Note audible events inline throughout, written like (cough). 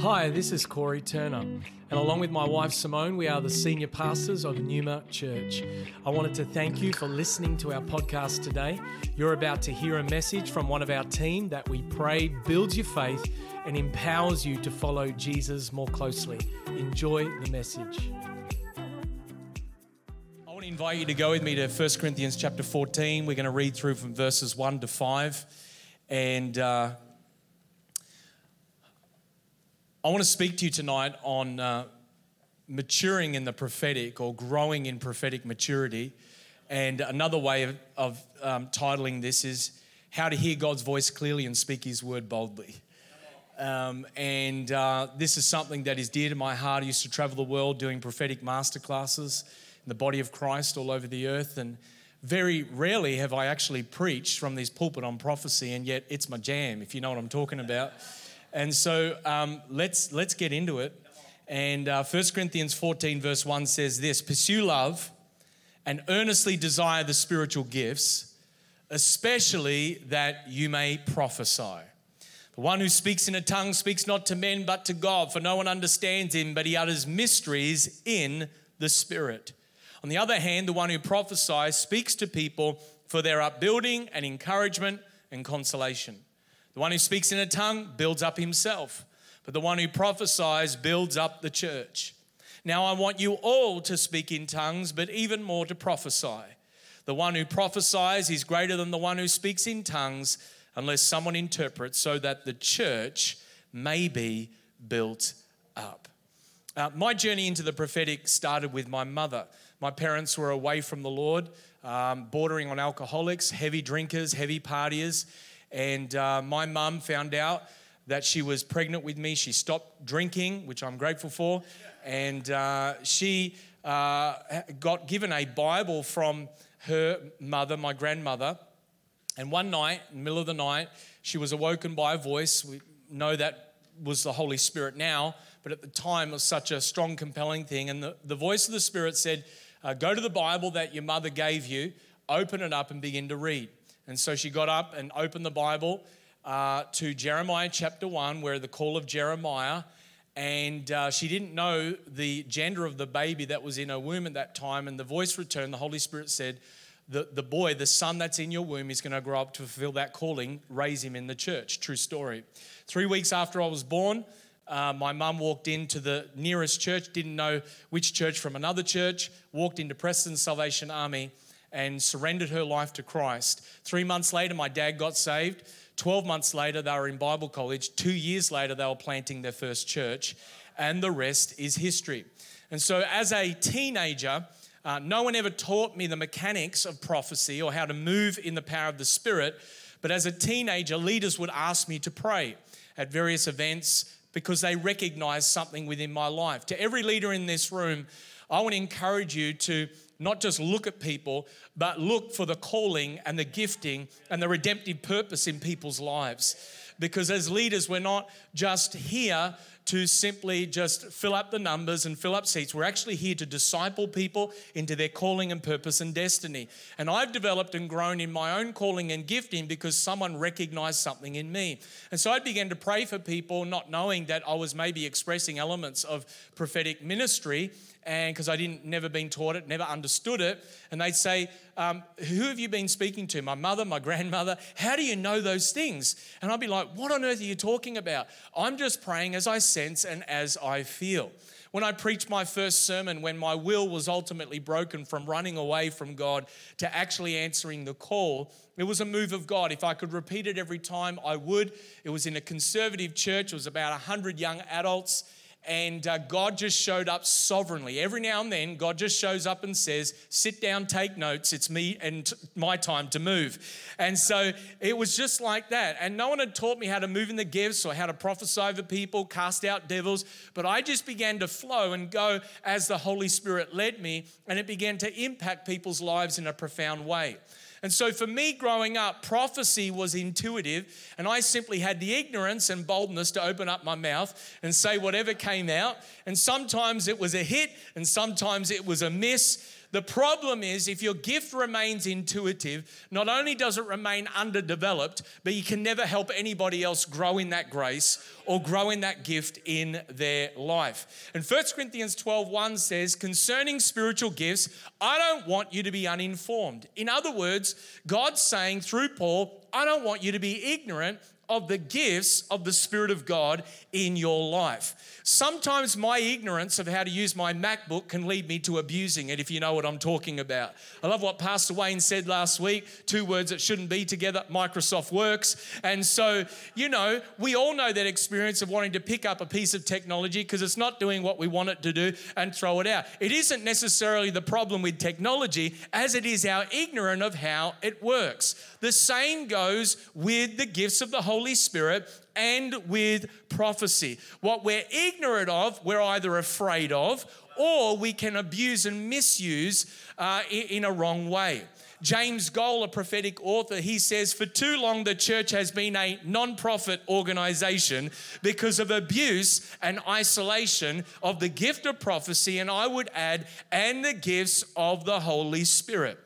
Hi, this is Corey Turner, and along with my wife Simone, we are the senior pastors of Numa Church. I wanted to thank you for listening to our podcast today. You're about to hear a message from one of our team that we pray builds your faith and empowers you to follow Jesus more closely. Enjoy the message. I want to invite you to go with me to 1 Corinthians chapter 14. We're going to read through from verses 1 to 5. And uh, I want to speak to you tonight on uh, maturing in the prophetic or growing in prophetic maturity. And another way of, of um, titling this is How to Hear God's Voice Clearly and Speak His Word Boldly. Um, and uh, this is something that is dear to my heart. I used to travel the world doing prophetic masterclasses in the body of Christ all over the earth. And very rarely have I actually preached from this pulpit on prophecy, and yet it's my jam, if you know what I'm talking about. And so um, let's, let's get into it. And uh, 1 Corinthians 14, verse 1 says this Pursue love and earnestly desire the spiritual gifts, especially that you may prophesy. The one who speaks in a tongue speaks not to men but to God, for no one understands him, but he utters mysteries in the Spirit. On the other hand, the one who prophesies speaks to people for their upbuilding and encouragement and consolation. The one who speaks in a tongue builds up himself, but the one who prophesies builds up the church. Now I want you all to speak in tongues, but even more to prophesy. The one who prophesies is greater than the one who speaks in tongues, unless someone interprets, so that the church may be built up. Uh, my journey into the prophetic started with my mother. My parents were away from the Lord, um, bordering on alcoholics, heavy drinkers, heavy partiers. And uh, my mum found out that she was pregnant with me. She stopped drinking, which I'm grateful for. And uh, she uh, got given a Bible from her mother, my grandmother. And one night, in the middle of the night, she was awoken by a voice. We know that was the Holy Spirit now, but at the time it was such a strong, compelling thing. And the, the voice of the Spirit said, uh, Go to the Bible that your mother gave you, open it up, and begin to read. And so she got up and opened the Bible uh, to Jeremiah chapter 1, where the call of Jeremiah, and uh, she didn't know the gender of the baby that was in her womb at that time. And the voice returned, the Holy Spirit said, the, the boy, the son that's in your womb, is going to grow up to fulfill that calling, raise him in the church. True story. Three weeks after I was born, uh, my mum walked into the nearest church, didn't know which church from another church, walked into Preston Salvation Army and surrendered her life to Christ. Three months later, my dad got saved. 12 months later, they were in Bible college. Two years later, they were planting their first church. And the rest is history. And so, as a teenager, uh, no one ever taught me the mechanics of prophecy or how to move in the power of the Spirit. But as a teenager, leaders would ask me to pray at various events because they recognize something within my life. To every leader in this room, I want to encourage you to not just look at people, but look for the calling and the gifting and the redemptive purpose in people's lives. Because as leaders, we're not just here to simply just fill up the numbers and fill up seats. We're actually here to disciple people into their calling and purpose and destiny. And I've developed and grown in my own calling and gifting because someone recognized something in me. And so I began to pray for people, not knowing that I was maybe expressing elements of prophetic ministry and because I didn't never been taught it, never understood it, and they'd say, um, "Who have you been speaking to? My mother, my (laughs) grandmother? How do you know those things?" And I'd be like, "What on earth are you talking about? I'm just praying as I sense and as I feel." When I preached my first sermon, when my will was ultimately broken from running away from God to actually answering the call, it was a move of God. If I could repeat it every time, I would. It was in a conservative church, it was about 100 young adults and uh, God just showed up sovereignly. Every now and then, God just shows up and says, Sit down, take notes. It's me and my time to move. And so it was just like that. And no one had taught me how to move in the gifts or how to prophesy over people, cast out devils. But I just began to flow and go as the Holy Spirit led me, and it began to impact people's lives in a profound way. And so for me growing up, prophecy was intuitive, and I simply had the ignorance and boldness to open up my mouth and say whatever came out. And sometimes it was a hit, and sometimes it was a miss. The problem is if your gift remains intuitive, not only does it remain underdeveloped, but you can never help anybody else grow in that grace or grow in that gift in their life. And 1 Corinthians 12:1 says, "Concerning spiritual gifts, I don't want you to be uninformed." In other words, God's saying through Paul, I don't want you to be ignorant of the gifts of the Spirit of God in your life. Sometimes my ignorance of how to use my MacBook can lead me to abusing it, if you know what I'm talking about. I love what Pastor Wayne said last week two words that shouldn't be together Microsoft works. And so, you know, we all know that experience of wanting to pick up a piece of technology because it's not doing what we want it to do and throw it out. It isn't necessarily the problem with technology as it is our ignorance of how it works. The same goes with the gifts of the Holy Spirit and with prophecy. What we're ignorant of, we're either afraid of, or we can abuse and misuse uh, in a wrong way. James Goll, a prophetic author, he says, For too long the church has been a non profit organization because of abuse and isolation of the gift of prophecy, and I would add, and the gifts of the Holy Spirit.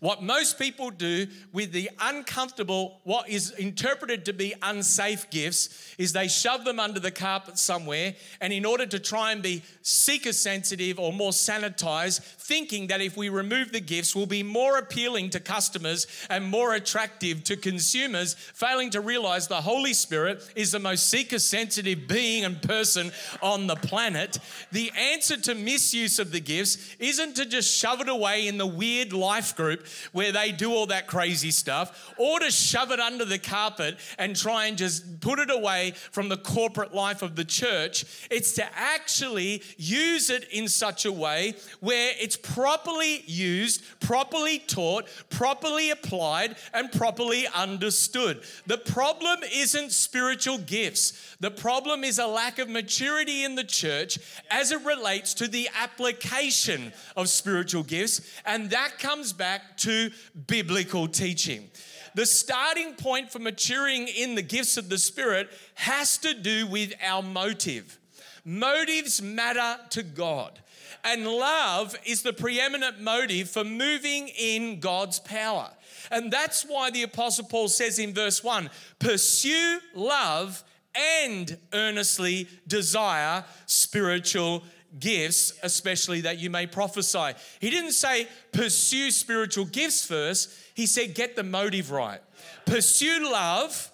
What most people do with the uncomfortable, what is interpreted to be unsafe gifts, is they shove them under the carpet somewhere, and in order to try and be seeker sensitive or more sanitized, thinking that if we remove the gifts, we'll be more appealing to customers and more attractive to consumers, failing to realize the Holy Spirit is the most seeker sensitive being and person on the planet. The answer to misuse of the gifts isn't to just shove it away in the weird life group where they do all that crazy stuff, or to shove it under the carpet and try and just put it away from the corporate life of the church. It's to actually use it in such a way where it's properly used, properly taught, properly applied, and properly understood. The problem isn't spiritual gifts, the problem is a lack of maturity in the church as it relates to the application of spiritual gifts, and that comes back to biblical teaching. The starting point for maturing in the gifts of the Spirit has to do with our motive. Motives matter to God. And love is the preeminent motive for moving in God's power. And that's why the Apostle Paul says in verse 1 pursue love and earnestly desire spiritual gifts, especially that you may prophesy. He didn't say pursue spiritual gifts first, he said get the motive right. Pursue love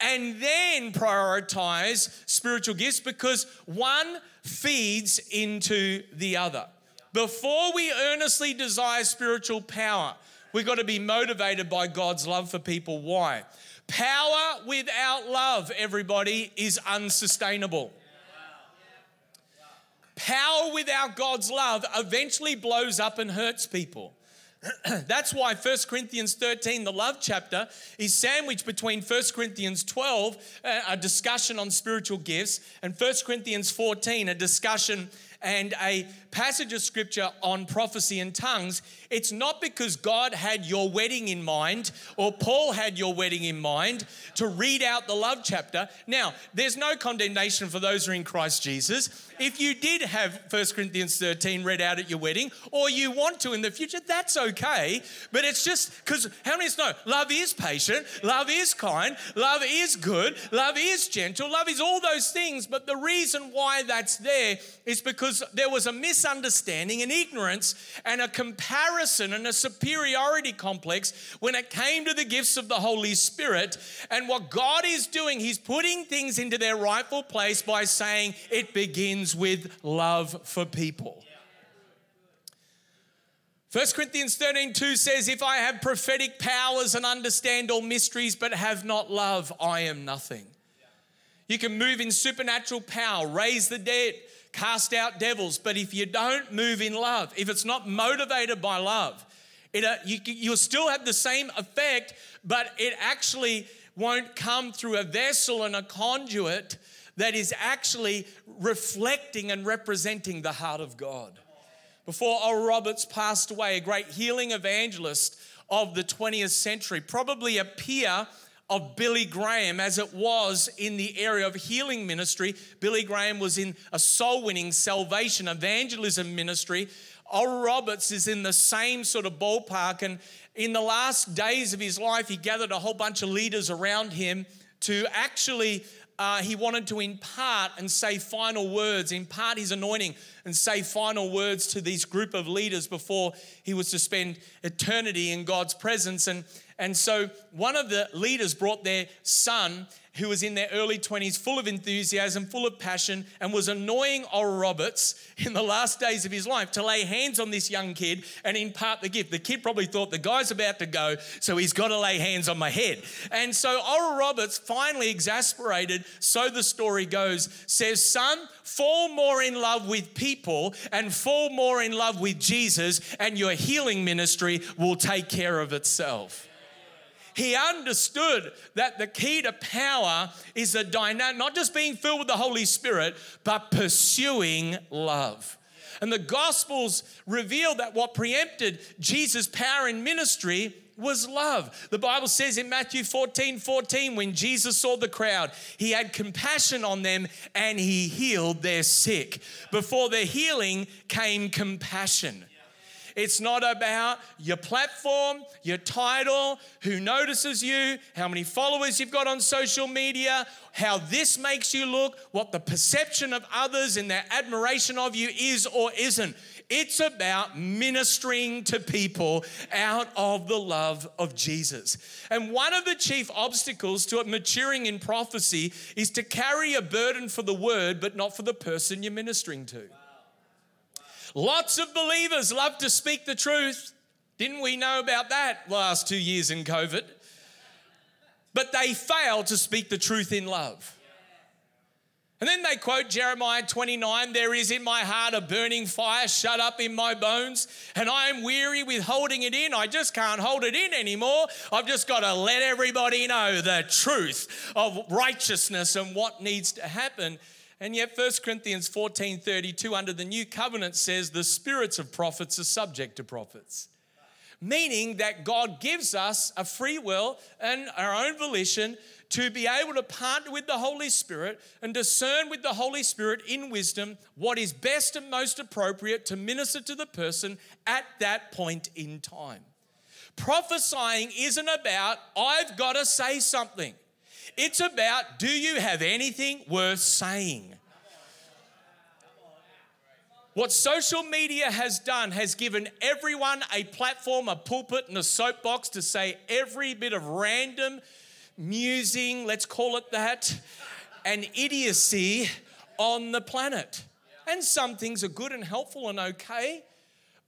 and then prioritize spiritual gifts because one feeds into the other. Before we earnestly desire spiritual power, we've got to be motivated by God's love for people. Why? Power without love, everybody, is unsustainable. Power without God's love eventually blows up and hurts people. (clears throat) That's why 1 Corinthians 13, the love chapter, is sandwiched between 1 Corinthians 12, uh, a discussion on spiritual gifts, and 1 Corinthians 14, a discussion and a passage of scripture on prophecy and tongues, it's not because God had your wedding in mind or Paul had your wedding in mind to read out the love chapter. Now, there's no condemnation for those who are in Christ Jesus. If you did have 1 Corinthians 13 read out at your wedding or you want to in the future, that's okay. But it's just because how many know love is patient, love is kind, love is good, love is gentle, love is all those things. But the reason why that's there is because there was a misunderstanding and ignorance and a comparison and a superiority complex when it came to the gifts of the Holy Spirit. And what God is doing, He's putting things into their rightful place by saying it begins with love for people. 1 Corinthians 13, 2 says, If I have prophetic powers and understand all mysteries but have not love, I am nothing. You can move in supernatural power, raise the dead, cast out devils. But if you don't move in love, if it's not motivated by love, it, uh, you, you'll still have the same effect, but it actually won't come through a vessel and a conduit that is actually reflecting and representing the heart of God. Before Oral Roberts passed away, a great healing evangelist of the 20th century, probably a peer of Billy Graham as it was in the area of healing ministry. Billy Graham was in a soul winning, salvation, evangelism ministry Oral Roberts is in the same sort of ballpark. And in the last days of his life, he gathered a whole bunch of leaders around him to actually uh, he wanted to impart and say final words, impart his anointing and say final words to these group of leaders before he was to spend eternity in God's presence. And, and so one of the leaders brought their son who was in their early 20s, full of enthusiasm, full of passion, and was annoying Oral Roberts in the last days of his life to lay hands on this young kid and impart the gift. The kid probably thought the guy's about to go, so he's got to lay hands on my head. And so Oral Roberts, finally exasperated, so the story goes, says, Son, fall more in love with people and fall more in love with Jesus, and your healing ministry will take care of itself he understood that the key to power is a dynamic, not just being filled with the Holy Spirit, but pursuing love. And the Gospels reveal that what preempted Jesus' power in ministry was love. The Bible says in Matthew 14 14, when Jesus saw the crowd, he had compassion on them and he healed their sick. Before the healing came compassion. It's not about your platform, your title, who notices you, how many followers you've got on social media, how this makes you look, what the perception of others and their admiration of you is or isn't. It's about ministering to people out of the love of Jesus. And one of the chief obstacles to maturing in prophecy is to carry a burden for the word, but not for the person you're ministering to. Lots of believers love to speak the truth. Didn't we know about that last two years in COVID? But they fail to speak the truth in love. And then they quote Jeremiah 29 There is in my heart a burning fire shut up in my bones, and I am weary with holding it in. I just can't hold it in anymore. I've just got to let everybody know the truth of righteousness and what needs to happen. And yet 1 Corinthians 14 32 under the new covenant says the spirits of prophets are subject to prophets. Meaning that God gives us a free will and our own volition to be able to partner with the Holy Spirit and discern with the Holy Spirit in wisdom what is best and most appropriate to minister to the person at that point in time. Prophesying isn't about, I've got to say something. It's about do you have anything worth saying? What social media has done has given everyone a platform, a pulpit, and a soapbox to say every bit of random musing, let's call it that, and idiocy on the planet. And some things are good and helpful and okay.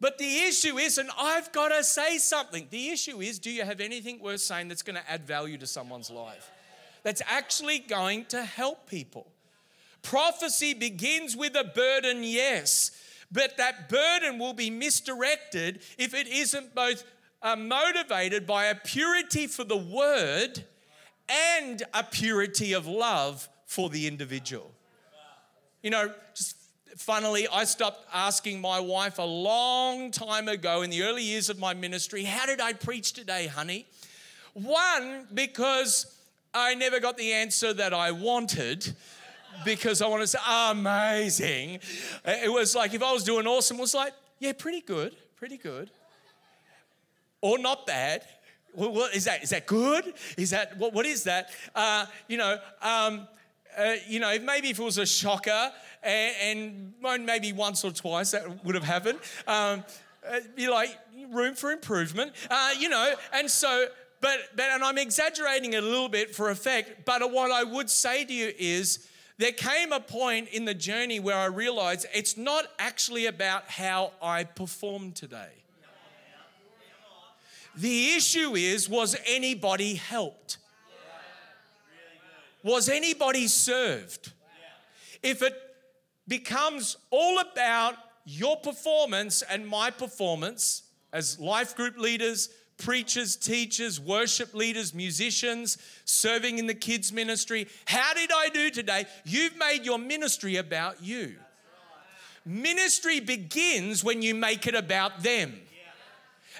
But the issue isn't, I've got to say something. The issue is, do you have anything worth saying that's going to add value to someone's life? That's actually going to help people. Prophecy begins with a burden, yes, but that burden will be misdirected if it isn't both uh, motivated by a purity for the word and a purity of love for the individual. You know, just funnily, I stopped asking my wife a long time ago in the early years of my ministry, How did I preach today, honey? One, because I never got the answer that I wanted because I wanted to say, amazing. It was like if I was doing awesome, it was like, yeah, pretty good, pretty good. Or not bad. What is that? Is that good? Is that, what, what is that? Uh, you know, um, uh, you know, maybe if it was a shocker and, and, maybe once or twice that would have happened, um, uh, be like, room for improvement, uh, you know, and so, but, but, and I'm exaggerating a little bit for effect, but what I would say to you is, there came a point in the journey where I realized it's not actually about how I perform today. The issue is was anybody helped? Was anybody served? If it becomes all about your performance and my performance as life group leaders, preachers, teachers, worship leaders, musicians, serving in the kids' ministry. How did I do today? You've made your ministry about you. Ministry begins when you make it about them.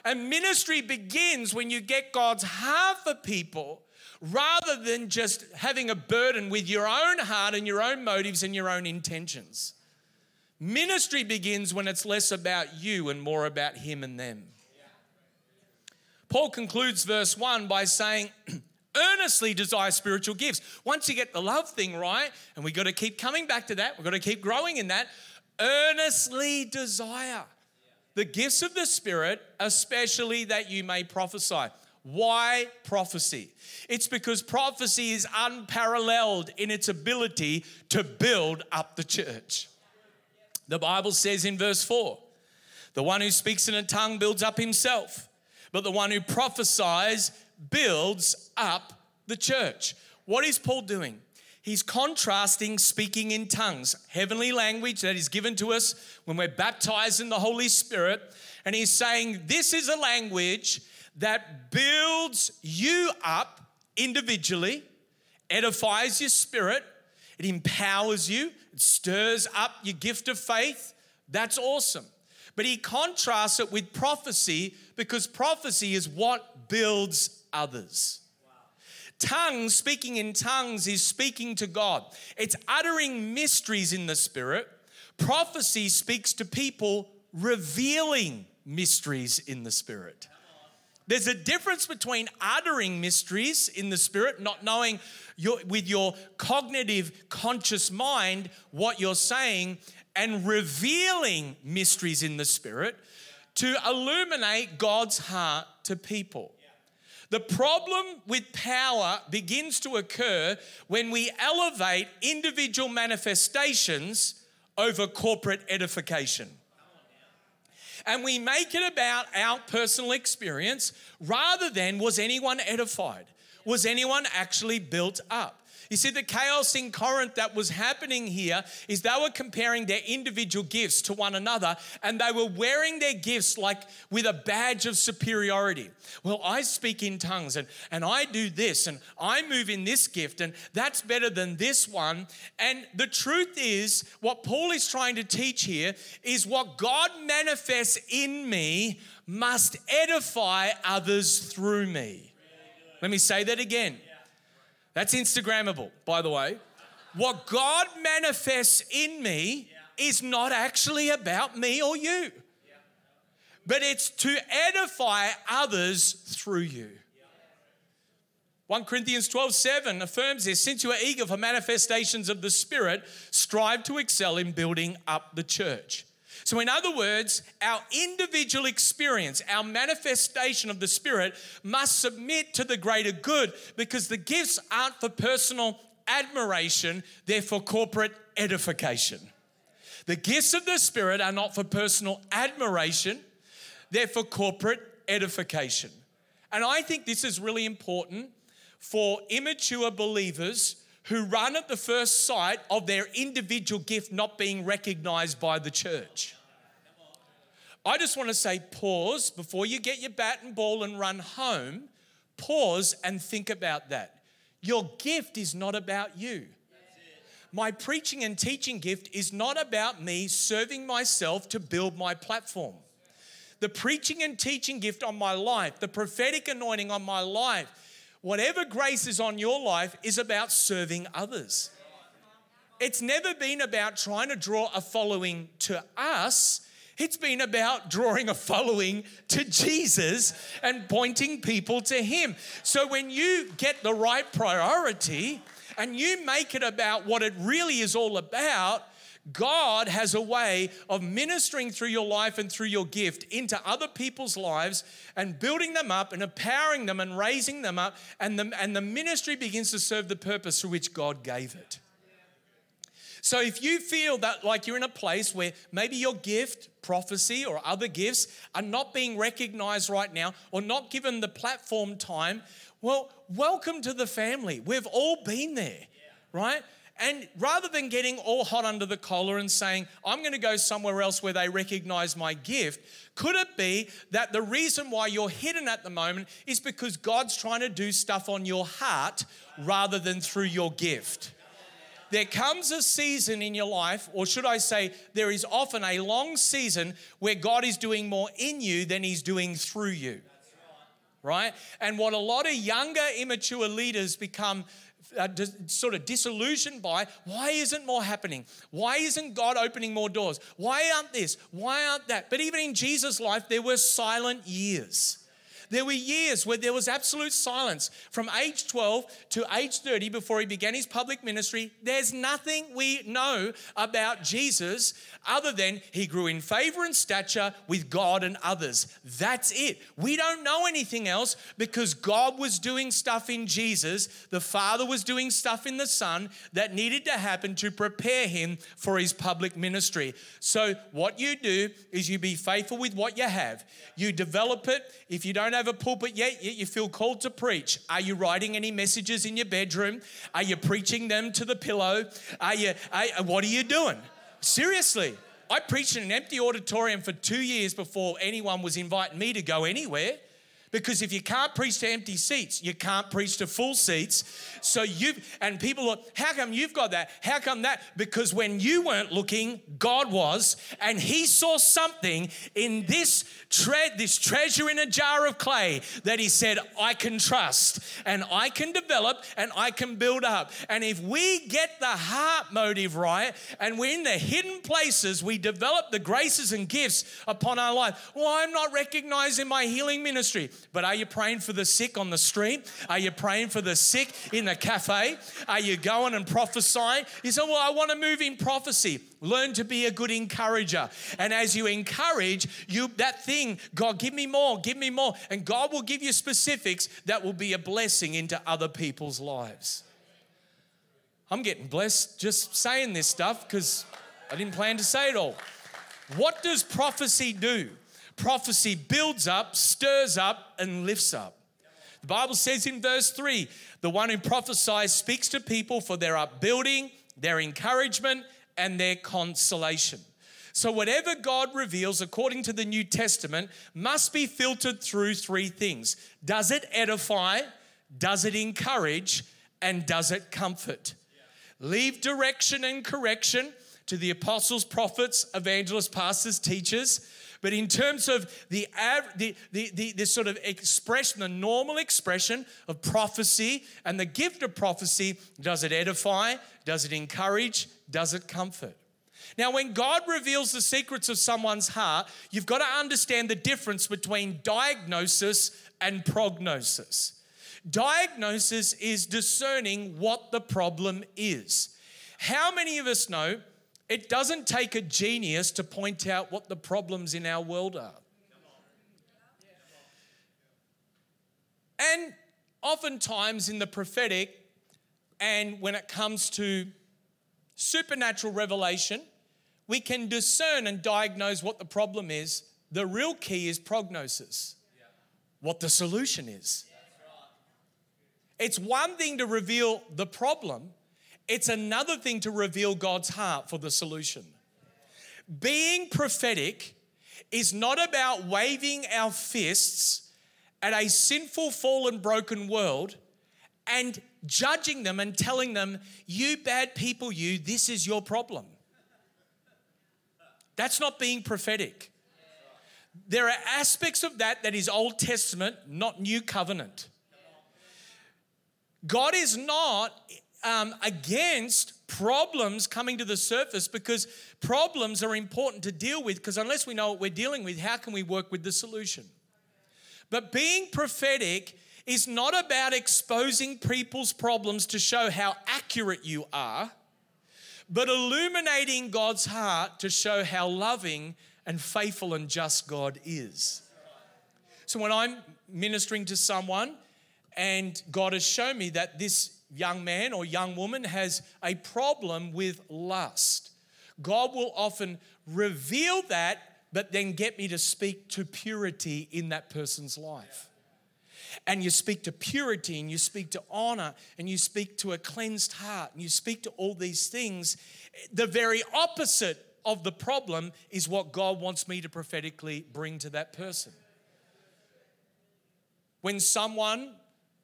And ministry begins when you get God's heart for people rather than just having a burden with your own heart and your own motives and your own intentions. Ministry begins when it's less about you and more about Him and them. Paul concludes verse 1 by saying, (clears throat) earnestly desire spiritual gifts. Once you get the love thing right, and we got to keep coming back to that, we've got to keep growing in that, earnestly desire the gifts of the Spirit, especially that you may prophesy. Why prophecy? It's because prophecy is unparalleled in its ability to build up the church. The Bible says in verse 4 the one who speaks in a tongue builds up himself, but the one who prophesies builds up the church. What is Paul doing? He's contrasting speaking in tongues, heavenly language that is given to us when we're baptized in the Holy Spirit. And he's saying this is a language that builds you up individually, edifies your spirit, it empowers you, it stirs up your gift of faith. That's awesome. But he contrasts it with prophecy because prophecy is what builds others. Tongues, speaking in tongues, is speaking to God. It's uttering mysteries in the Spirit. Prophecy speaks to people revealing mysteries in the Spirit. There's a difference between uttering mysteries in the Spirit, not knowing your, with your cognitive, conscious mind what you're saying, and revealing mysteries in the Spirit to illuminate God's heart to people. The problem with power begins to occur when we elevate individual manifestations over corporate edification. And we make it about our personal experience rather than was anyone edified? Was anyone actually built up? You see, the chaos in Corinth that was happening here is they were comparing their individual gifts to one another and they were wearing their gifts like with a badge of superiority. Well, I speak in tongues and, and I do this and I move in this gift and that's better than this one. And the truth is, what Paul is trying to teach here is what God manifests in me must edify others through me. Let me say that again. That's Instagrammable, by the way. What God manifests in me is not actually about me or you, but it's to edify others through you. 1 Corinthians 12, 7 affirms this since you are eager for manifestations of the Spirit, strive to excel in building up the church. So, in other words, our individual experience, our manifestation of the Spirit must submit to the greater good because the gifts aren't for personal admiration, they're for corporate edification. The gifts of the Spirit are not for personal admiration, they're for corporate edification. And I think this is really important for immature believers who run at the first sight of their individual gift not being recognized by the church. I just want to say pause before you get your bat and ball and run home. Pause and think about that. Your gift is not about you. My preaching and teaching gift is not about me serving myself to build my platform. The preaching and teaching gift on my life, the prophetic anointing on my life, whatever grace is on your life is about serving others. It's never been about trying to draw a following to us. It's been about drawing a following to Jesus and pointing people to Him. So when you get the right priority and you make it about what it really is all about, God has a way of ministering through your life and through your gift into other people's lives and building them up and empowering them and raising them up. And the, and the ministry begins to serve the purpose for which God gave it. So if you feel that like you're in a place where maybe your gift, prophecy, or other gifts are not being recognized right now or not given the platform time, well, welcome to the family. We've all been there, right? And rather than getting all hot under the collar and saying, I'm going to go somewhere else where they recognize my gift, could it be that the reason why you're hidden at the moment is because God's trying to do stuff on your heart rather than through your gift? There comes a season in your life, or should I say, there is often a long season where God is doing more in you than He's doing through you. Right? And what a lot of younger, immature leaders become uh, dis- sort of disillusioned by why isn't more happening? Why isn't God opening more doors? Why aren't this? Why aren't that? But even in Jesus' life, there were silent years. There were years where there was absolute silence. From age 12 to age 30, before he began his public ministry, there's nothing we know about Jesus other than he grew in favor and stature with God and others. That's it. We don't know anything else because God was doing stuff in Jesus, the Father was doing stuff in the Son that needed to happen to prepare him for his public ministry. So, what you do is you be faithful with what you have, you develop it. If you don't have a pulpit yet, yet you feel called to preach. Are you writing any messages in your bedroom? Are you preaching them to the pillow? Are you, are, what are you doing? Seriously. I preached in an empty auditorium for two years before anyone was inviting me to go anywhere. Because if you can't preach to empty seats, you can't preach to full seats. So you've, and people are, how come you've got that? How come that? Because when you weren't looking, God was, and He saw something in this tre- this treasure in a jar of clay that He said, I can trust, and I can develop, and I can build up. And if we get the heart motive right, and we're in the hidden places, we develop the graces and gifts upon our life. Well, I'm not recognizing my healing ministry. But are you praying for the sick on the street? Are you praying for the sick in the cafe? Are you going and prophesying? You say, Well, I want to move in prophecy. Learn to be a good encourager. And as you encourage, you that thing, God, give me more, give me more. And God will give you specifics that will be a blessing into other people's lives. I'm getting blessed just saying this stuff because I didn't plan to say it all. What does prophecy do? Prophecy builds up, stirs up, and lifts up. The Bible says in verse 3 the one who prophesies speaks to people for their upbuilding, their encouragement, and their consolation. So, whatever God reveals according to the New Testament must be filtered through three things Does it edify? Does it encourage? And does it comfort? Leave direction and correction to the apostles, prophets, evangelists, pastors, teachers. But in terms of the, the, the, the, the sort of expression, the normal expression of prophecy and the gift of prophecy, does it edify? Does it encourage? Does it comfort? Now, when God reveals the secrets of someone's heart, you've got to understand the difference between diagnosis and prognosis. Diagnosis is discerning what the problem is. How many of us know it doesn't take a genius to point out what the problems in our world are. And oftentimes in the prophetic, and when it comes to supernatural revelation, we can discern and diagnose what the problem is. The real key is prognosis, what the solution is. It's one thing to reveal the problem, it's another thing to reveal God's heart for the solution. Being prophetic is not about waving our fists at a sinful, fallen, broken world and judging them and telling them, you bad people, you, this is your problem. That's not being prophetic. There are aspects of that that is Old Testament, not New Covenant. God is not um, against problems coming to the surface because problems are important to deal with because unless we know what we're dealing with, how can we work with the solution? But being prophetic is not about exposing people's problems to show how accurate you are, but illuminating God's heart to show how loving and faithful and just God is. So when I'm ministering to someone and God has shown me that this young man or young woman has a problem with lust. God will often reveal that, but then get me to speak to purity in that person's life. And you speak to purity and you speak to honor and you speak to a cleansed heart and you speak to all these things. The very opposite of the problem is what God wants me to prophetically bring to that person. When someone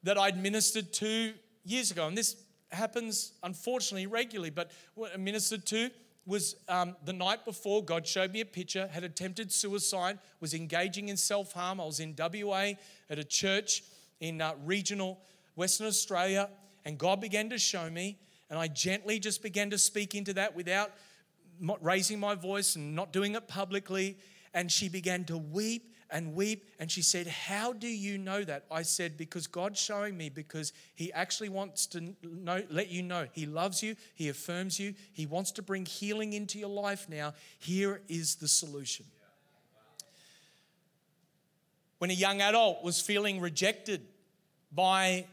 that I'd ministered to years ago, and this happens unfortunately regularly, but what I ministered to was um, the night before, God showed me a picture, had attempted suicide, was engaging in self harm. I was in WA at a church in uh, regional Western Australia, and God began to show me, and I gently just began to speak into that without raising my voice and not doing it publicly. And she began to weep and weep. And she said, How do you know that? I said, Because God's showing me, because He actually wants to know, let you know He loves you, He affirms you, He wants to bring healing into your life now. Here is the solution. When a young adult was feeling rejected by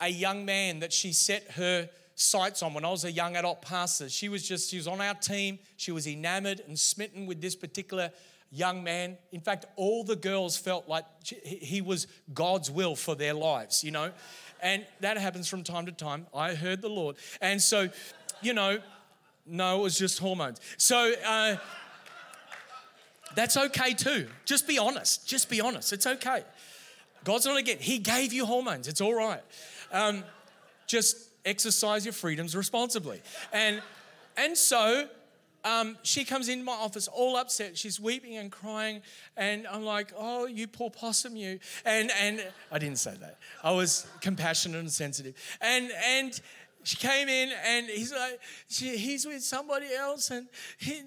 a young man that she set her sights on when I was a young adult pastor. She was just, she was on our team. She was enamored and smitten with this particular young man. In fact, all the girls felt like he was God's will for their lives, you know. And that happens from time to time. I heard the Lord. And so, you know, no, it was just hormones. So, uh, that's okay too. Just be honest. Just be honest. It's okay. God's not again. He gave you hormones. It's all right. Um, just exercise your freedoms responsibly. And and so um, she comes into my office all upset. She's weeping and crying, and I'm like, "Oh, you poor possum, you!" And and I didn't say that. I was compassionate and sensitive. And and she came in, and he's like, she, "He's with somebody else, and he,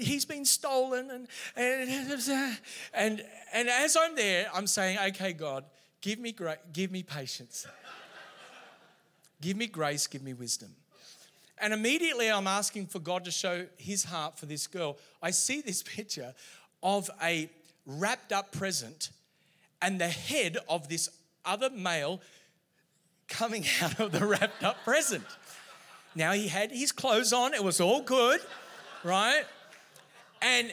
he's been stolen." And and and and as I'm there, I'm saying, "Okay, God, give me gra- give me patience. give me grace. Give me wisdom." And immediately I'm asking for God to show his heart for this girl. I see this (laughs) picture of a wrapped up present and the head of this other male coming (laughs) out of the wrapped up present. Now he had his clothes on, it was all good, right? And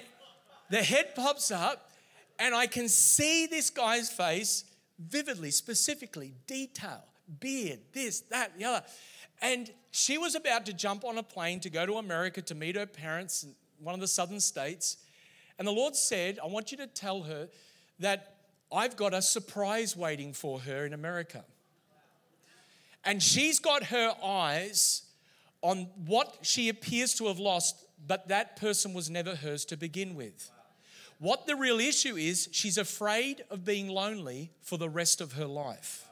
the head pops up, and I can see this guy's face vividly, specifically, detail, beard, this, that, the other. And she was about to jump on a plane to go to America to meet her parents in one of the southern states. And the Lord said, I want you to tell her that I've got a surprise waiting for her in America. And she's got her eyes on what she appears to have lost, but that person was never hers to begin with. What the real issue is, she's afraid of being lonely for the rest of her life.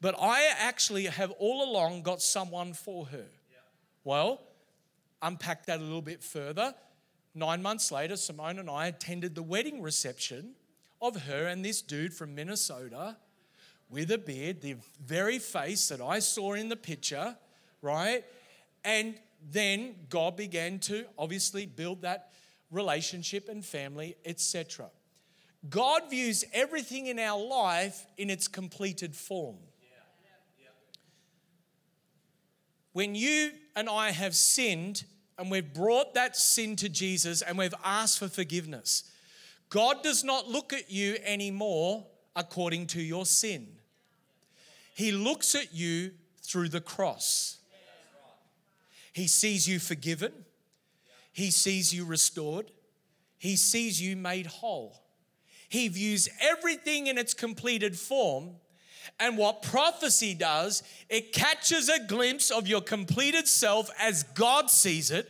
But I actually have all along got someone for her. Well, unpack that a little bit further. Nine months later, Simone and I attended the wedding reception of her and this dude from Minnesota with a beard, the very face that I saw in the picture, right? And then God began to obviously build that relationship and family, etc. God views everything in our life in its completed form. When you and I have sinned and we've brought that sin to Jesus and we've asked for forgiveness, God does not look at you anymore according to your sin. He looks at you through the cross. He sees you forgiven, He sees you restored, He sees you made whole. He views everything in its completed form and what prophecy does, it catches a glimpse of your completed self as God sees it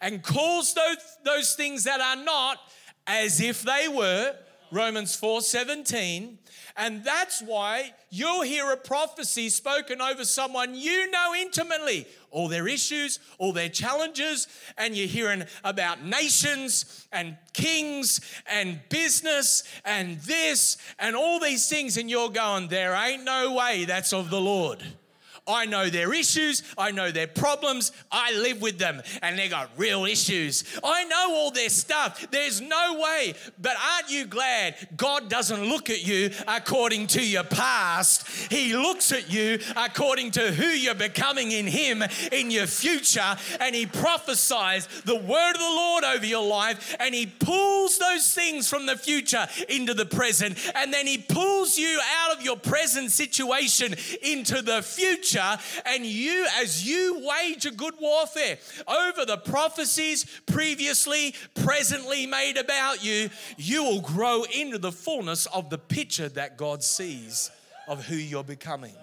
and calls those, those things that are not as if they were. Romans 4 17. And that's why you'll hear a prophecy spoken over someone you know intimately, all their issues, all their challenges, and you're hearing about nations and kings and business and this and all these things, and you're going, There ain't no way that's of the Lord. I know their issues, I know their problems, I live with them, and they got real issues. I know all their stuff. There's no way. But aren't you glad God doesn't look at you according to your past? He looks at you according to who you're becoming in Him in your future, and He prophesies the word of the Lord over your life, and He pulls those things from the future into the present, and then He pulls you out of your present situation into the future and you, as you wage a good warfare over the prophecies previously, presently made about you, you will grow into the fullness of the picture that God sees of who you're becoming.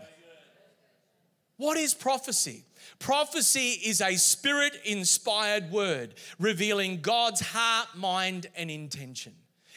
What is prophecy? Prophecy is a spirit inspired word revealing God's heart, mind, and intention.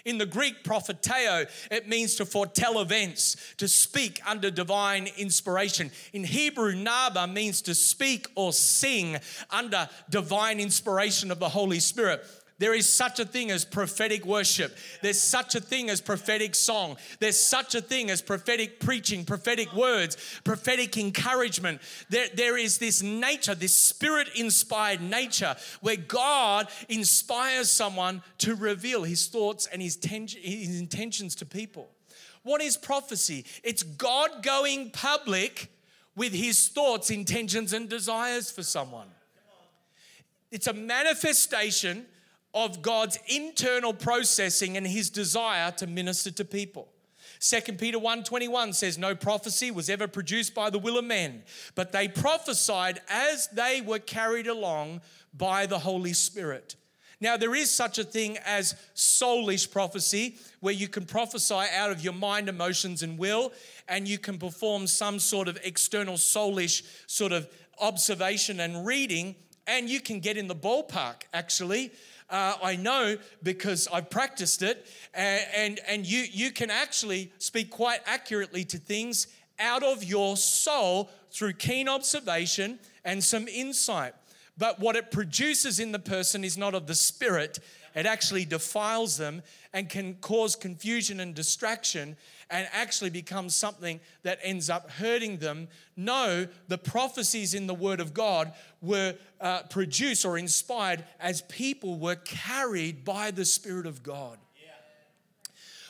In the Greek, propheteo, it means to foretell events, to speak under divine inspiration. In Hebrew, naba means to speak or sing under divine inspiration of the Holy Spirit. There is such a thing as prophetic worship. There's such a thing as prophetic song. There's such a thing as prophetic preaching, prophetic words, prophetic encouragement. There, there is this nature, this spirit inspired nature where God inspires someone to reveal his thoughts and his, ten- his intentions to people. What is prophecy? It's God going public with his thoughts, intentions, and desires for someone. It's a manifestation of God's internal processing and his desire to minister to people. 2 Peter 1:21 says no prophecy was ever produced by the will of men, but they prophesied as they were carried along by the Holy Spirit. Now there is such a thing as soulish prophecy where you can prophesy out of your mind, emotions and will and you can perform some sort of external soulish sort of observation and reading and you can get in the ballpark actually uh, I know because I've practiced it, and, and, and you, you can actually speak quite accurately to things out of your soul through keen observation and some insight. But what it produces in the person is not of the spirit, it actually defiles them and can cause confusion and distraction and actually becomes something that ends up hurting them. No, the prophecies in the Word of God were uh, produced or inspired as people were carried by the Spirit of God.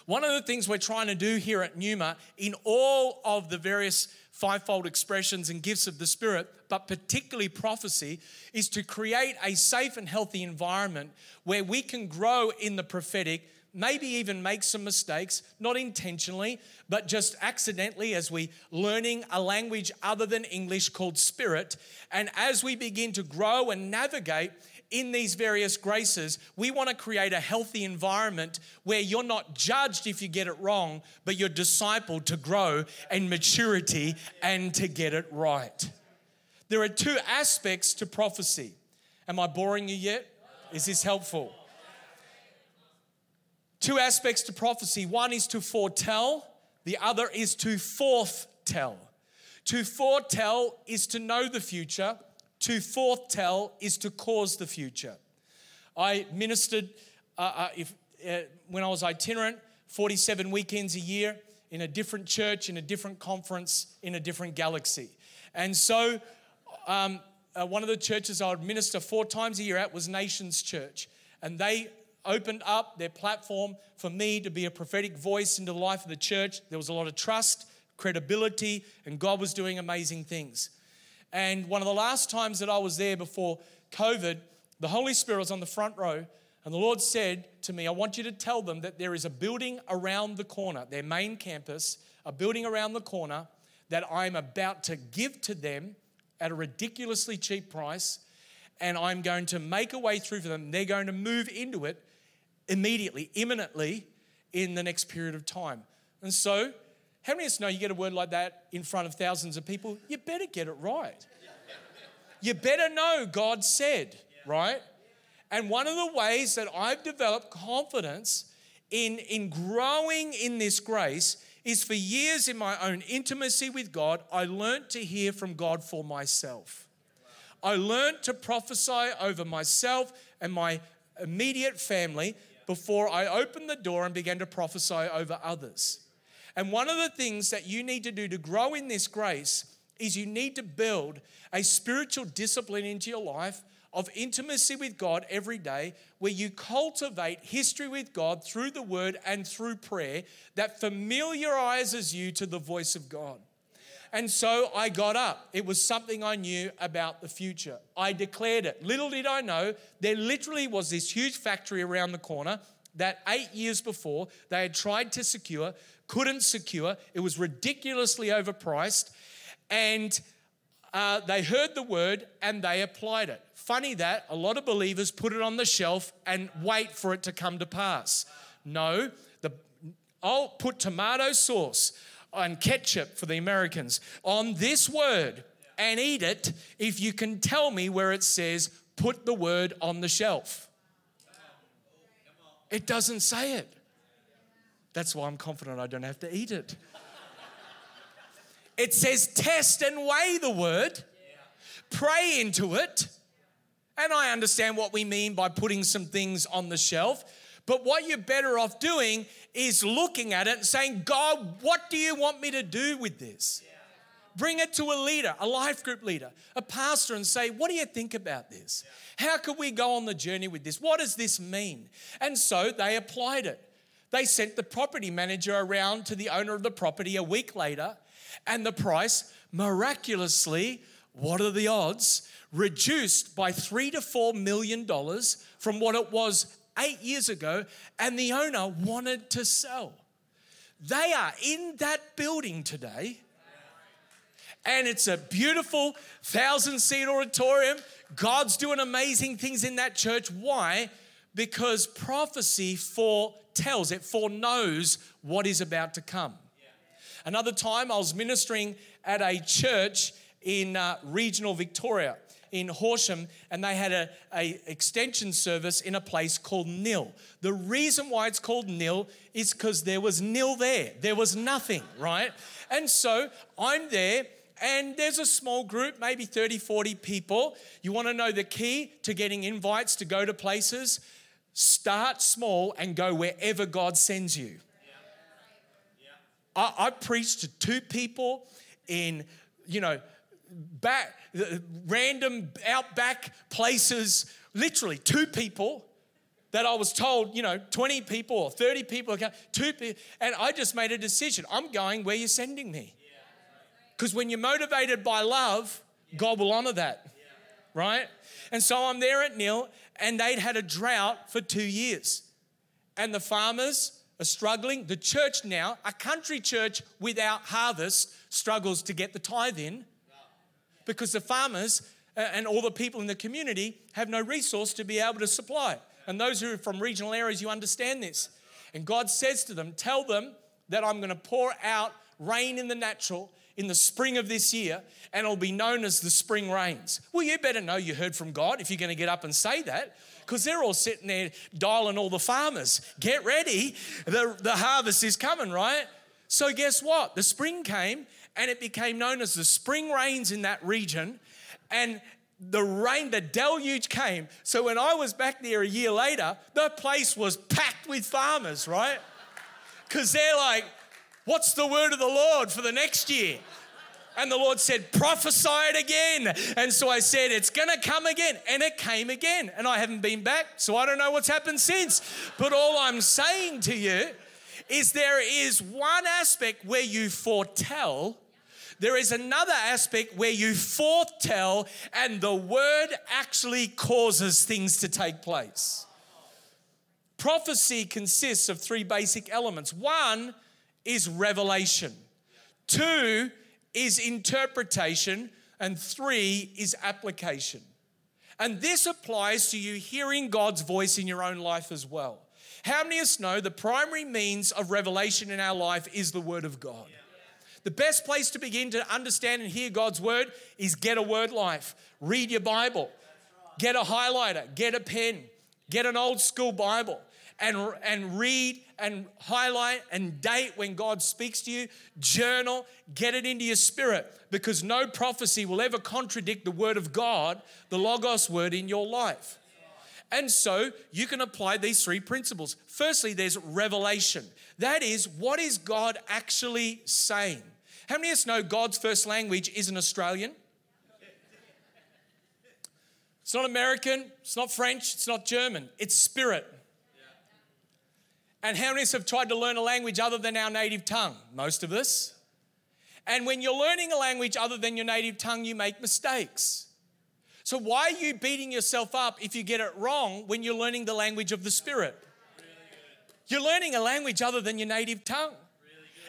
One of the things we're trying to do here at Numa in all of the various fivefold expressions and gifts of the Spirit, but particularly prophecy, is to create a safe and healthy environment where we can grow in the prophetic maybe even make some mistakes, not intentionally, but just accidentally as we learning a language other than English called spirit. And as we begin to grow and navigate in these various graces, we want to create a healthy environment where you're not judged if you get it wrong, but you're discipled to grow in maturity and to get it right. There are two aspects to prophecy. Am I boring you yet? Is this helpful? Two aspects to prophecy one is to foretell, the other is to forthtell. To foretell is to know the future, to forthtell is to cause the future. I ministered uh, uh, if, uh, when I was itinerant, 47 weekends a year in a different church, in a different conference, in a different galaxy. And so, um, uh, one of the churches I would minister four times a year at was Nations Church. And they opened up their platform for me to be a prophetic voice into the life of the church. There was a lot of trust, credibility, and God was doing amazing things. And one of the last times that I was there before COVID, the Holy Spirit was on the front row, and the Lord said to me, I want you to tell them that there is a building around the corner, their main campus, a building around the corner that I'm about to give to them at a ridiculously cheap price, and I'm going to make a way through for them. They're going to move into it immediately, imminently in the next period of time. And so, how many of us know you get a word like that in front of thousands of people? You better get it right. You better know God said, right? And one of the ways that I've developed confidence in, in growing in this grace is for years in my own intimacy with God, I learned to hear from God for myself. I learned to prophesy over myself and my immediate family before I opened the door and began to prophesy over others. And one of the things that you need to do to grow in this grace is you need to build a spiritual discipline into your life of intimacy with God every day, where you cultivate history with God through the word and through prayer that familiarizes you to the voice of God. And so I got up. It was something I knew about the future. I declared it. Little did I know, there literally was this huge factory around the corner that eight years before they had tried to secure, couldn't secure. It was ridiculously overpriced. And uh, they heard the word and they applied it. Funny that a lot of believers put it on the shelf and wait for it to come to pass. No, the, I'll put tomato sauce and ketchup for the Americans on this word and eat it if you can tell me where it says, put the word on the shelf. It doesn't say it. That's why I'm confident I don't have to eat it. It says, test and weigh the word, pray into it. And I understand what we mean by putting some things on the shelf. But what you're better off doing is looking at it and saying, God, what do you want me to do with this? Bring it to a leader, a life group leader, a pastor, and say, What do you think about this? How could we go on the journey with this? What does this mean? And so they applied it. They sent the property manager around to the owner of the property a week later and the price miraculously, what are the odds, reduced by three to four million dollars from what it was eight years ago, and the owner wanted to sell. They are in that building today, and it's a beautiful thousand seat auditorium. God's doing amazing things in that church. Why? Because prophecy foretells, it foreknows what is about to come. Another time, I was ministering at a church in uh, regional Victoria in Horsham, and they had a, a, extension service in a place called Nhill. The reason why it's called Nhill is because there was nil there. There was nothing, right? And so I'm there, and there's a small group, maybe 30, 40 people. You want to know the key to getting invites to go to places? Start small and go wherever God sends you. I, I preached to two people in, you know, back, uh, random outback places, literally two people that I was told, you know, 20 people or 30 people, two people, and I just made a decision. I'm going where you're sending me. Because when you're motivated by love, God will honor that, right? And so I'm there at Nhill, and they'd had a drought for two years. And the farmers are struggling. The church now, a country church without harvest, struggles to get the tithe in because the farmers uh, and all the people in the community have no resource to be able to supply. And those who are from regional areas, you understand this. And God says to them, Tell them that I'm going to pour out rain in the natural in the spring of this year, and it'll be known as the spring rains. Well, you better know you heard from God if you're going to get up and say that because they're all sitting there dialing all the farmers. Get ready, the, the harvest is coming, right? So, guess what? The spring came and it became known as the spring rains in that region. And the rain, the deluge came. So, when I was back there a year later, the place was packed with farmers, right? Because they're like, what's the word of the Lord for the next year? And the Lord said, prophesy it again. And so I said, it's going to come again. And it came again. And I haven't been back, so I don't know what's happened since. But all I'm saying to you is there is one aspect where you foretell. There is another aspect where you forthtell and the word actually causes things to take place. Prophecy consists of three basic elements. One is revelation. Two is interpretation, and three is application. And this applies to you hearing God's voice in your own life as well. How many of us know the primary means of revelation in our life is the Word of God? The best place to begin to understand and hear God's Word is get a word life. Read your Bible, get a highlighter, get a pen, get an old school Bible and, and read and highlight and date when God speaks to you. Journal, get it into your spirit because no prophecy will ever contradict the word of God, the Logos word in your life. And so you can apply these three principles. Firstly, there's revelation. That is, what is God actually saying? How many of us know God's first language isn't Australian? It's not American, it's not French, it's not German, it's spirit. And how many of us have tried to learn a language other than our native tongue? Most of us. And when you're learning a language other than your native tongue, you make mistakes. So, why are you beating yourself up if you get it wrong when you're learning the language of the Spirit? You're learning a language other than your native tongue.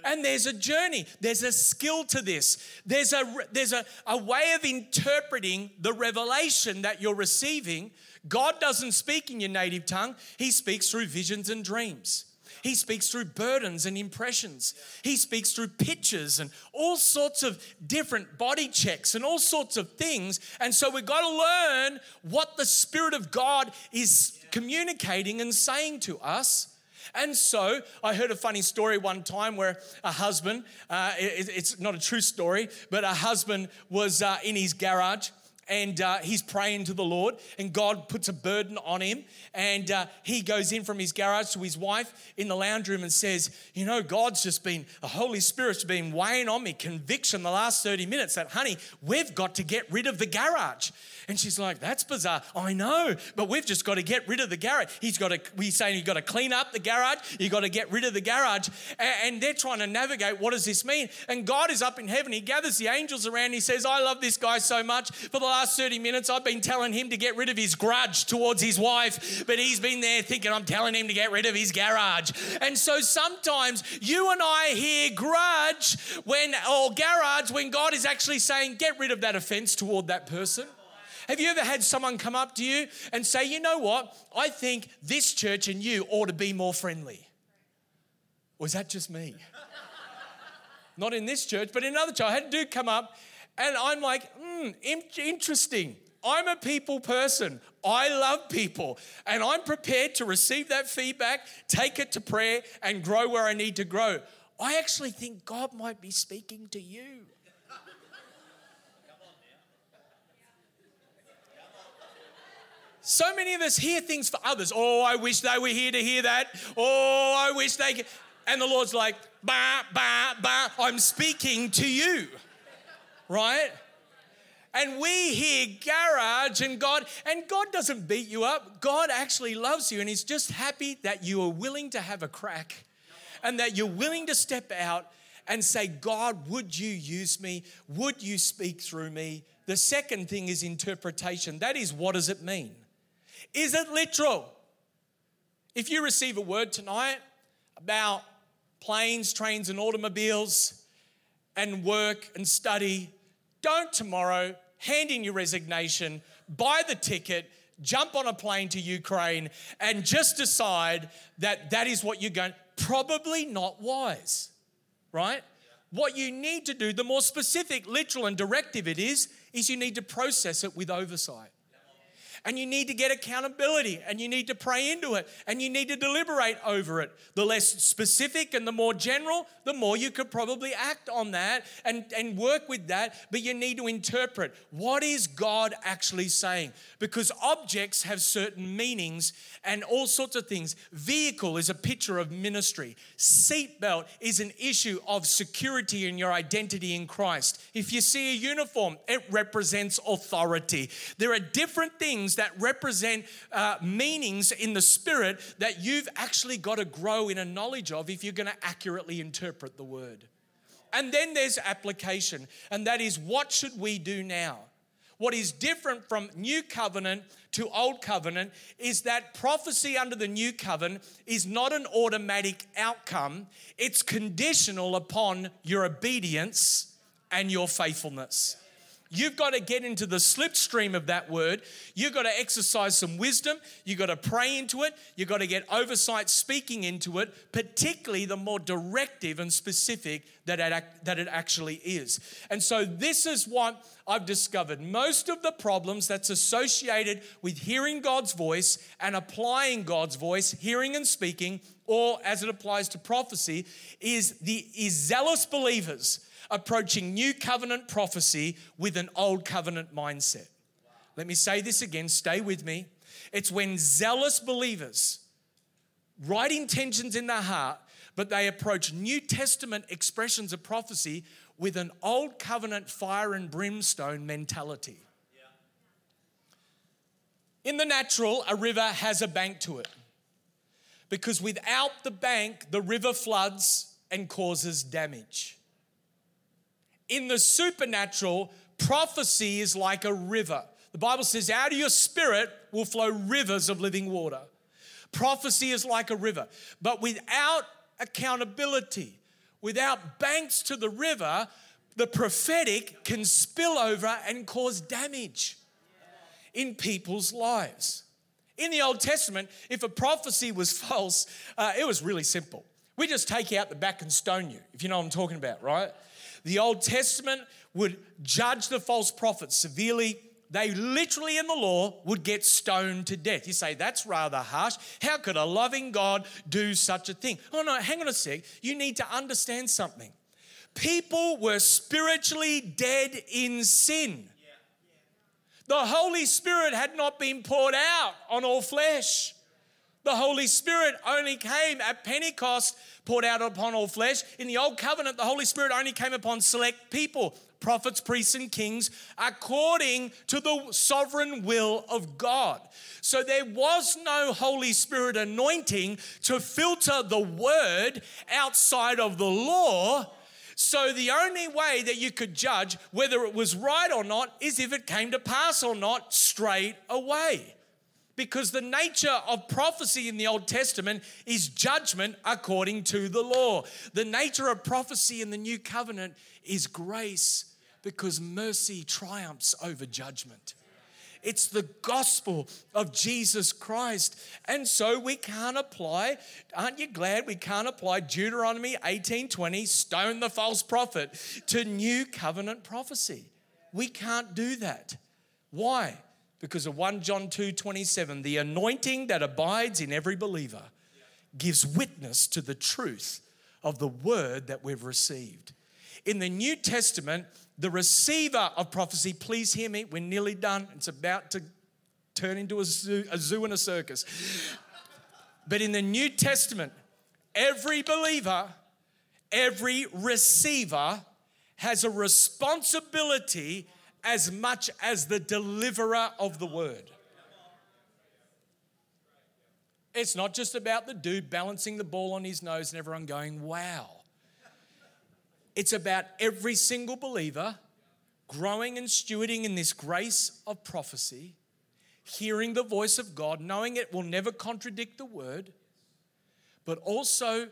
And there's a journey, there's a skill to this. There's a there's a, a way of interpreting the revelation that you're receiving. God doesn't speak in your native tongue, He speaks through visions and dreams. He speaks through burdens and impressions. He speaks through pictures and all sorts of different body checks and all sorts of things. And so we've got to learn what the Spirit of God is communicating and saying to us. And so I heard a funny story one time where a husband, uh, it, it's not a true story, but a husband was uh, in his garage and uh, he's praying to the Lord, and God puts a burden on him. And uh, he goes in from his garage to his wife in the lounge room and says, You know, God's just been, the Holy Spirit's been weighing on me, conviction the last 30 minutes that, honey, we've got to get rid of the garage. And she's like, That's bizarre. I know, but we've just got to get rid of the garage. He's got to, he's saying, You've got to clean up the garage, you've got to get rid of the garage. And they're trying to navigate what does this mean? And God is up in heaven. He gathers the angels around. He says, I love this guy so much. For the last 30 minutes, I've been telling him to get rid of his grudge towards his wife, but he's been there thinking, I'm telling him to get rid of his garage. And so sometimes you and I hear grudge when, or garage, when God is actually saying, Get rid of that offense toward that person. Have you ever had someone come up to you and say, you know what? I think this church and you ought to be more friendly? Was that just me? (laughs) Not in this church, but in another church. I had a dude come up and I'm like, hmm, interesting. I'm a people person. I love people. And I'm prepared to receive that feedback, take it to prayer, and grow where I need to grow. I actually think God might be speaking to you. So many of us hear things for others. Oh, I wish they were here to hear that. Oh, I wish they could. And the Lord's like, bah, bah, bah, I'm speaking to you. Right? And we hear garage and God, and God doesn't beat you up. God actually loves you and He's just happy that you are willing to have a crack and that you're willing to step out and say, God, would you use me? Would you speak through me? The second thing is interpretation. That is, what does it mean? Is it literal? If you receive a word tonight about planes, trains, and automobiles and work and study, don't tomorrow hand in your resignation, buy the ticket, jump on a plane to Ukraine, and just decide that that is what you're going. Probably not wise, right? What you need to do, the more specific, literal, and directive it is, is you need to process it with oversight and you need to get accountability and you need to pray into it and you need to deliberate over it. The less specific and the more general, the more you could probably act on that and, and work with that, but you need to interpret what is God actually saying? Because objects have certain meanings and all sorts of things. Vehicle is a picture of ministry. Seatbelt is an issue of security in your identity in Christ. If you see a uniform, it represents authority. There are different things that represent uh, meanings in the spirit that you've actually got to grow in a knowledge of if you're going to accurately interpret the word. And then there's application, and that is what should we do now? What is different from new covenant to old covenant is that prophecy under the new covenant is not an automatic outcome, it's conditional upon your obedience and your faithfulness. You've got to get into the slipstream of that word. You've got to exercise some wisdom. You've got to pray into it. You've got to get oversight speaking into it, particularly the more directive and specific that it, that it actually is. And so, this is what I've discovered. Most of the problems that's associated with hearing God's voice and applying God's voice, hearing and speaking, or as it applies to prophecy, is the is zealous believers approaching new covenant prophecy with an old covenant mindset. Let me say this again, stay with me. It's when zealous believers, right intentions in their heart, but they approach New Testament expressions of prophecy with an old covenant fire and brimstone mentality. In the natural, a river has a bank to it. Because without the bank, the river floods and causes damage. In the supernatural, prophecy is like a river. The Bible says, out of your spirit will flow rivers of living water. Prophecy is like a river, but without accountability, without banks to the river, the prophetic can spill over and cause damage in people's lives. In the Old Testament, if a prophecy was (laughs) false, uh, it was really simple. We just take you out the back and stone you, if you know what I'm talking about, right? The Old Testament would judge the false prophets severely they literally in the law would get stoned to death. You say, that's rather harsh. How could a loving God do such a thing? Oh, no, hang on a sec. You need to understand something. People were spiritually dead in sin. The Holy Spirit had not been poured out on all flesh. The Holy Spirit only came at Pentecost, poured out upon all flesh. In the Old Covenant, the Holy Spirit only came upon select people prophets, priests, and kings according to the sovereign will of God. So there was no Holy Spirit anointing to filter the word outside of the law. So the only way that you could judge whether it was right or not is if it came to pass or not straight away. Because the nature of prophecy in the Old Testament is judgment according to the law. The nature of prophecy in the New Covenant is grace because mercy triumphs over judgment. It's the gospel of Jesus Christ. And so we can't apply, aren't you glad we can't apply Deuteronomy 18:20, stone the false prophet, to new covenant prophecy? We can't do that. Why? Because of 1 John 2:27, the anointing that abides in every believer gives witness to the truth of the word that we've received. In the New Testament, the receiver of prophecy, please hear me, we're nearly done. It's about to turn into a zoo, a zoo and a circus. But in the New Testament, every believer, every receiver has a responsibility as much as the deliverer of the word. It's not just about the dude balancing the ball on his nose and everyone going, wow. It's about every single believer growing and stewarding in this grace of prophecy, hearing the voice of God, knowing it will never contradict the word, but also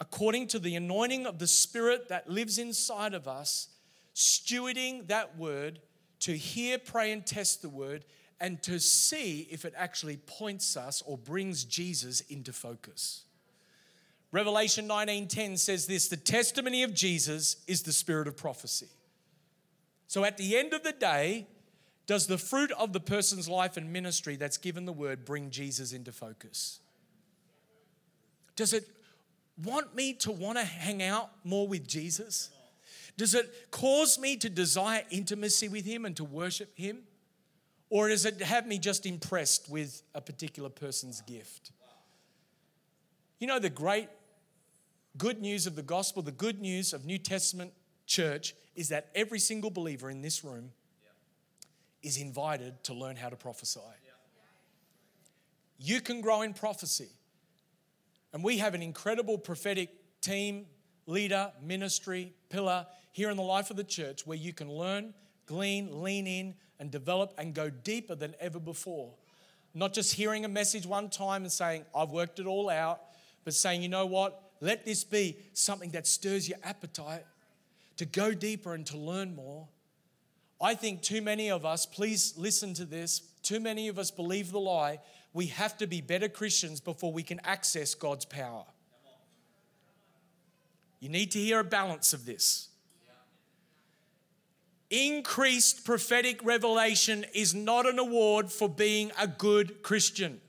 according to the anointing of the Spirit that lives inside of us, stewarding that word to hear, pray, and test the word, and to see if it actually points us or brings Jesus into focus. Revelation 19:10 says this, the testimony of Jesus is the spirit of prophecy. So at the end of the day, does the fruit of the person's life and ministry that's given the word bring Jesus into focus? Does it want me to want to hang out more with Jesus? Does it cause me to desire intimacy with him and to worship him? Or does it have me just impressed with a particular person's gift? You know, the great good news of the gospel, the good news of New Testament church is that every single believer in this room is invited to learn how to prophesy. You can grow in prophecy. And we have an incredible prophetic team, leader, ministry, pillar here in the life of the church where you can learn, glean, lean in, and develop and go deeper than ever before. Not just hearing a message one time and saying, I've worked it all out, but saying, you know what? Let this be something that stirs your appetite to go deeper and to learn more. I think too many of us, please listen to this, too many of us believe the lie. We have to be better Christians before we can access God's power. You need to hear a balance of this. Increased prophetic revelation is not an award for being a good Christian.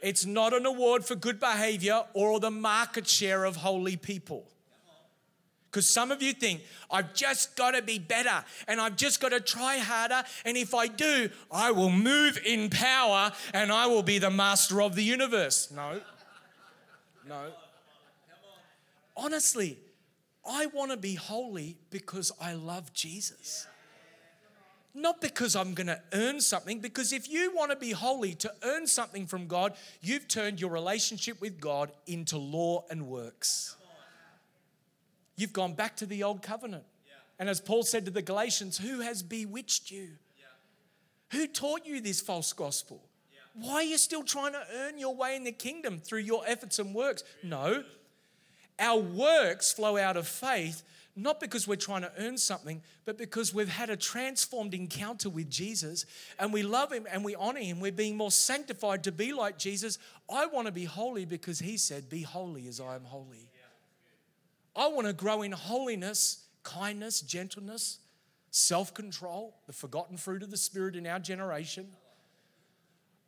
It's not an award for good behavior or the market share of holy people. Because some of you think, I've just got to be better and I've just got to try harder. And if I do, I will move in power and I will be the master of the universe. No, no. Honestly, I want to be holy because I love Jesus not because I'm going to earn something, because if you want to be holy to earn something from God, you've turned your relationship with God into law and works. You've gone back to the old covenant. And as Paul said to the Galatians, who has bewitched you? Who taught you this false gospel? Why are you still trying to earn your way in the kingdom through your efforts and works? No. Our works flow out of faith not because we're trying to earn something, but because we've had a transformed encounter with Jesus and we love Him and we honor Him. We're being more sanctified to be like Jesus. I want to be holy because He said, Be holy as I am holy. I want to grow in holiness, kindness, gentleness, self control, the forgotten fruit of the Spirit in our generation.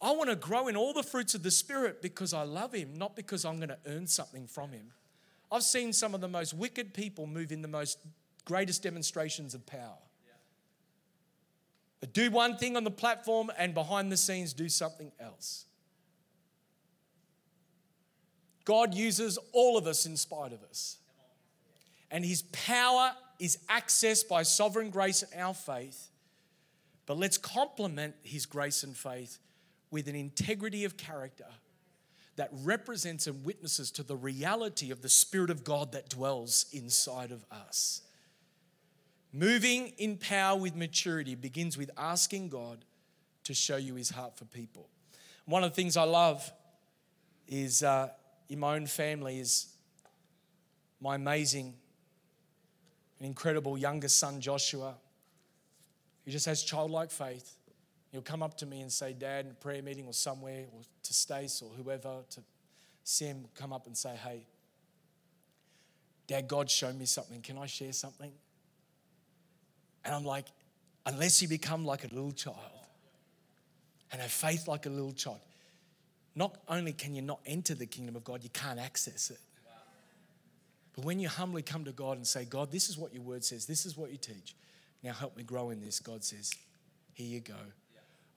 I want to grow in all the fruits of the Spirit because I love Him, not because I'm going to earn something from Him. I've seen some of the most wicked people move in the most greatest demonstrations of power. But do one thing on the platform and behind the scenes do something else. God uses all of us in spite of us. And His power is accessed by sovereign grace and our faith. But let's complement His grace and faith with an integrity of character that represents and witnesses to the reality of the Spirit of God that dwells inside of us. Moving in power with maturity begins with asking God to show you his heart for people. One of the things I love is uh, in my own family is my amazing and incredible youngest son, Joshua. He just has childlike faith. He'll come up to me and say, Dad, in a prayer meeting or somewhere, or to Stace or whoever, to see him come up and say, Hey, Dad, God showed me something. Can I share something? And I'm like, unless you become like a little child and have faith like a little child, not only can you not enter the kingdom of God, you can't access it. But when you humbly come to God and say, God, this is what your word says, this is what you teach. Now help me grow in this. God says, Here you go.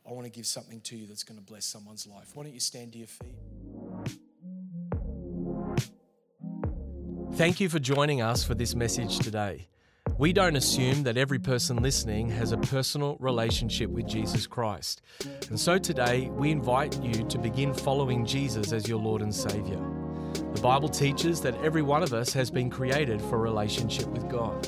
I want to give something to you that's going to bless someone's life. Why don't you stand to your feet? Thank you for joining us for this message today. We don't assume that every person listening has a personal relationship with Jesus Christ. And so today, we invite you to begin following Jesus as your Lord and Savior. The Bible teaches that every one of us has been created for relationship with God.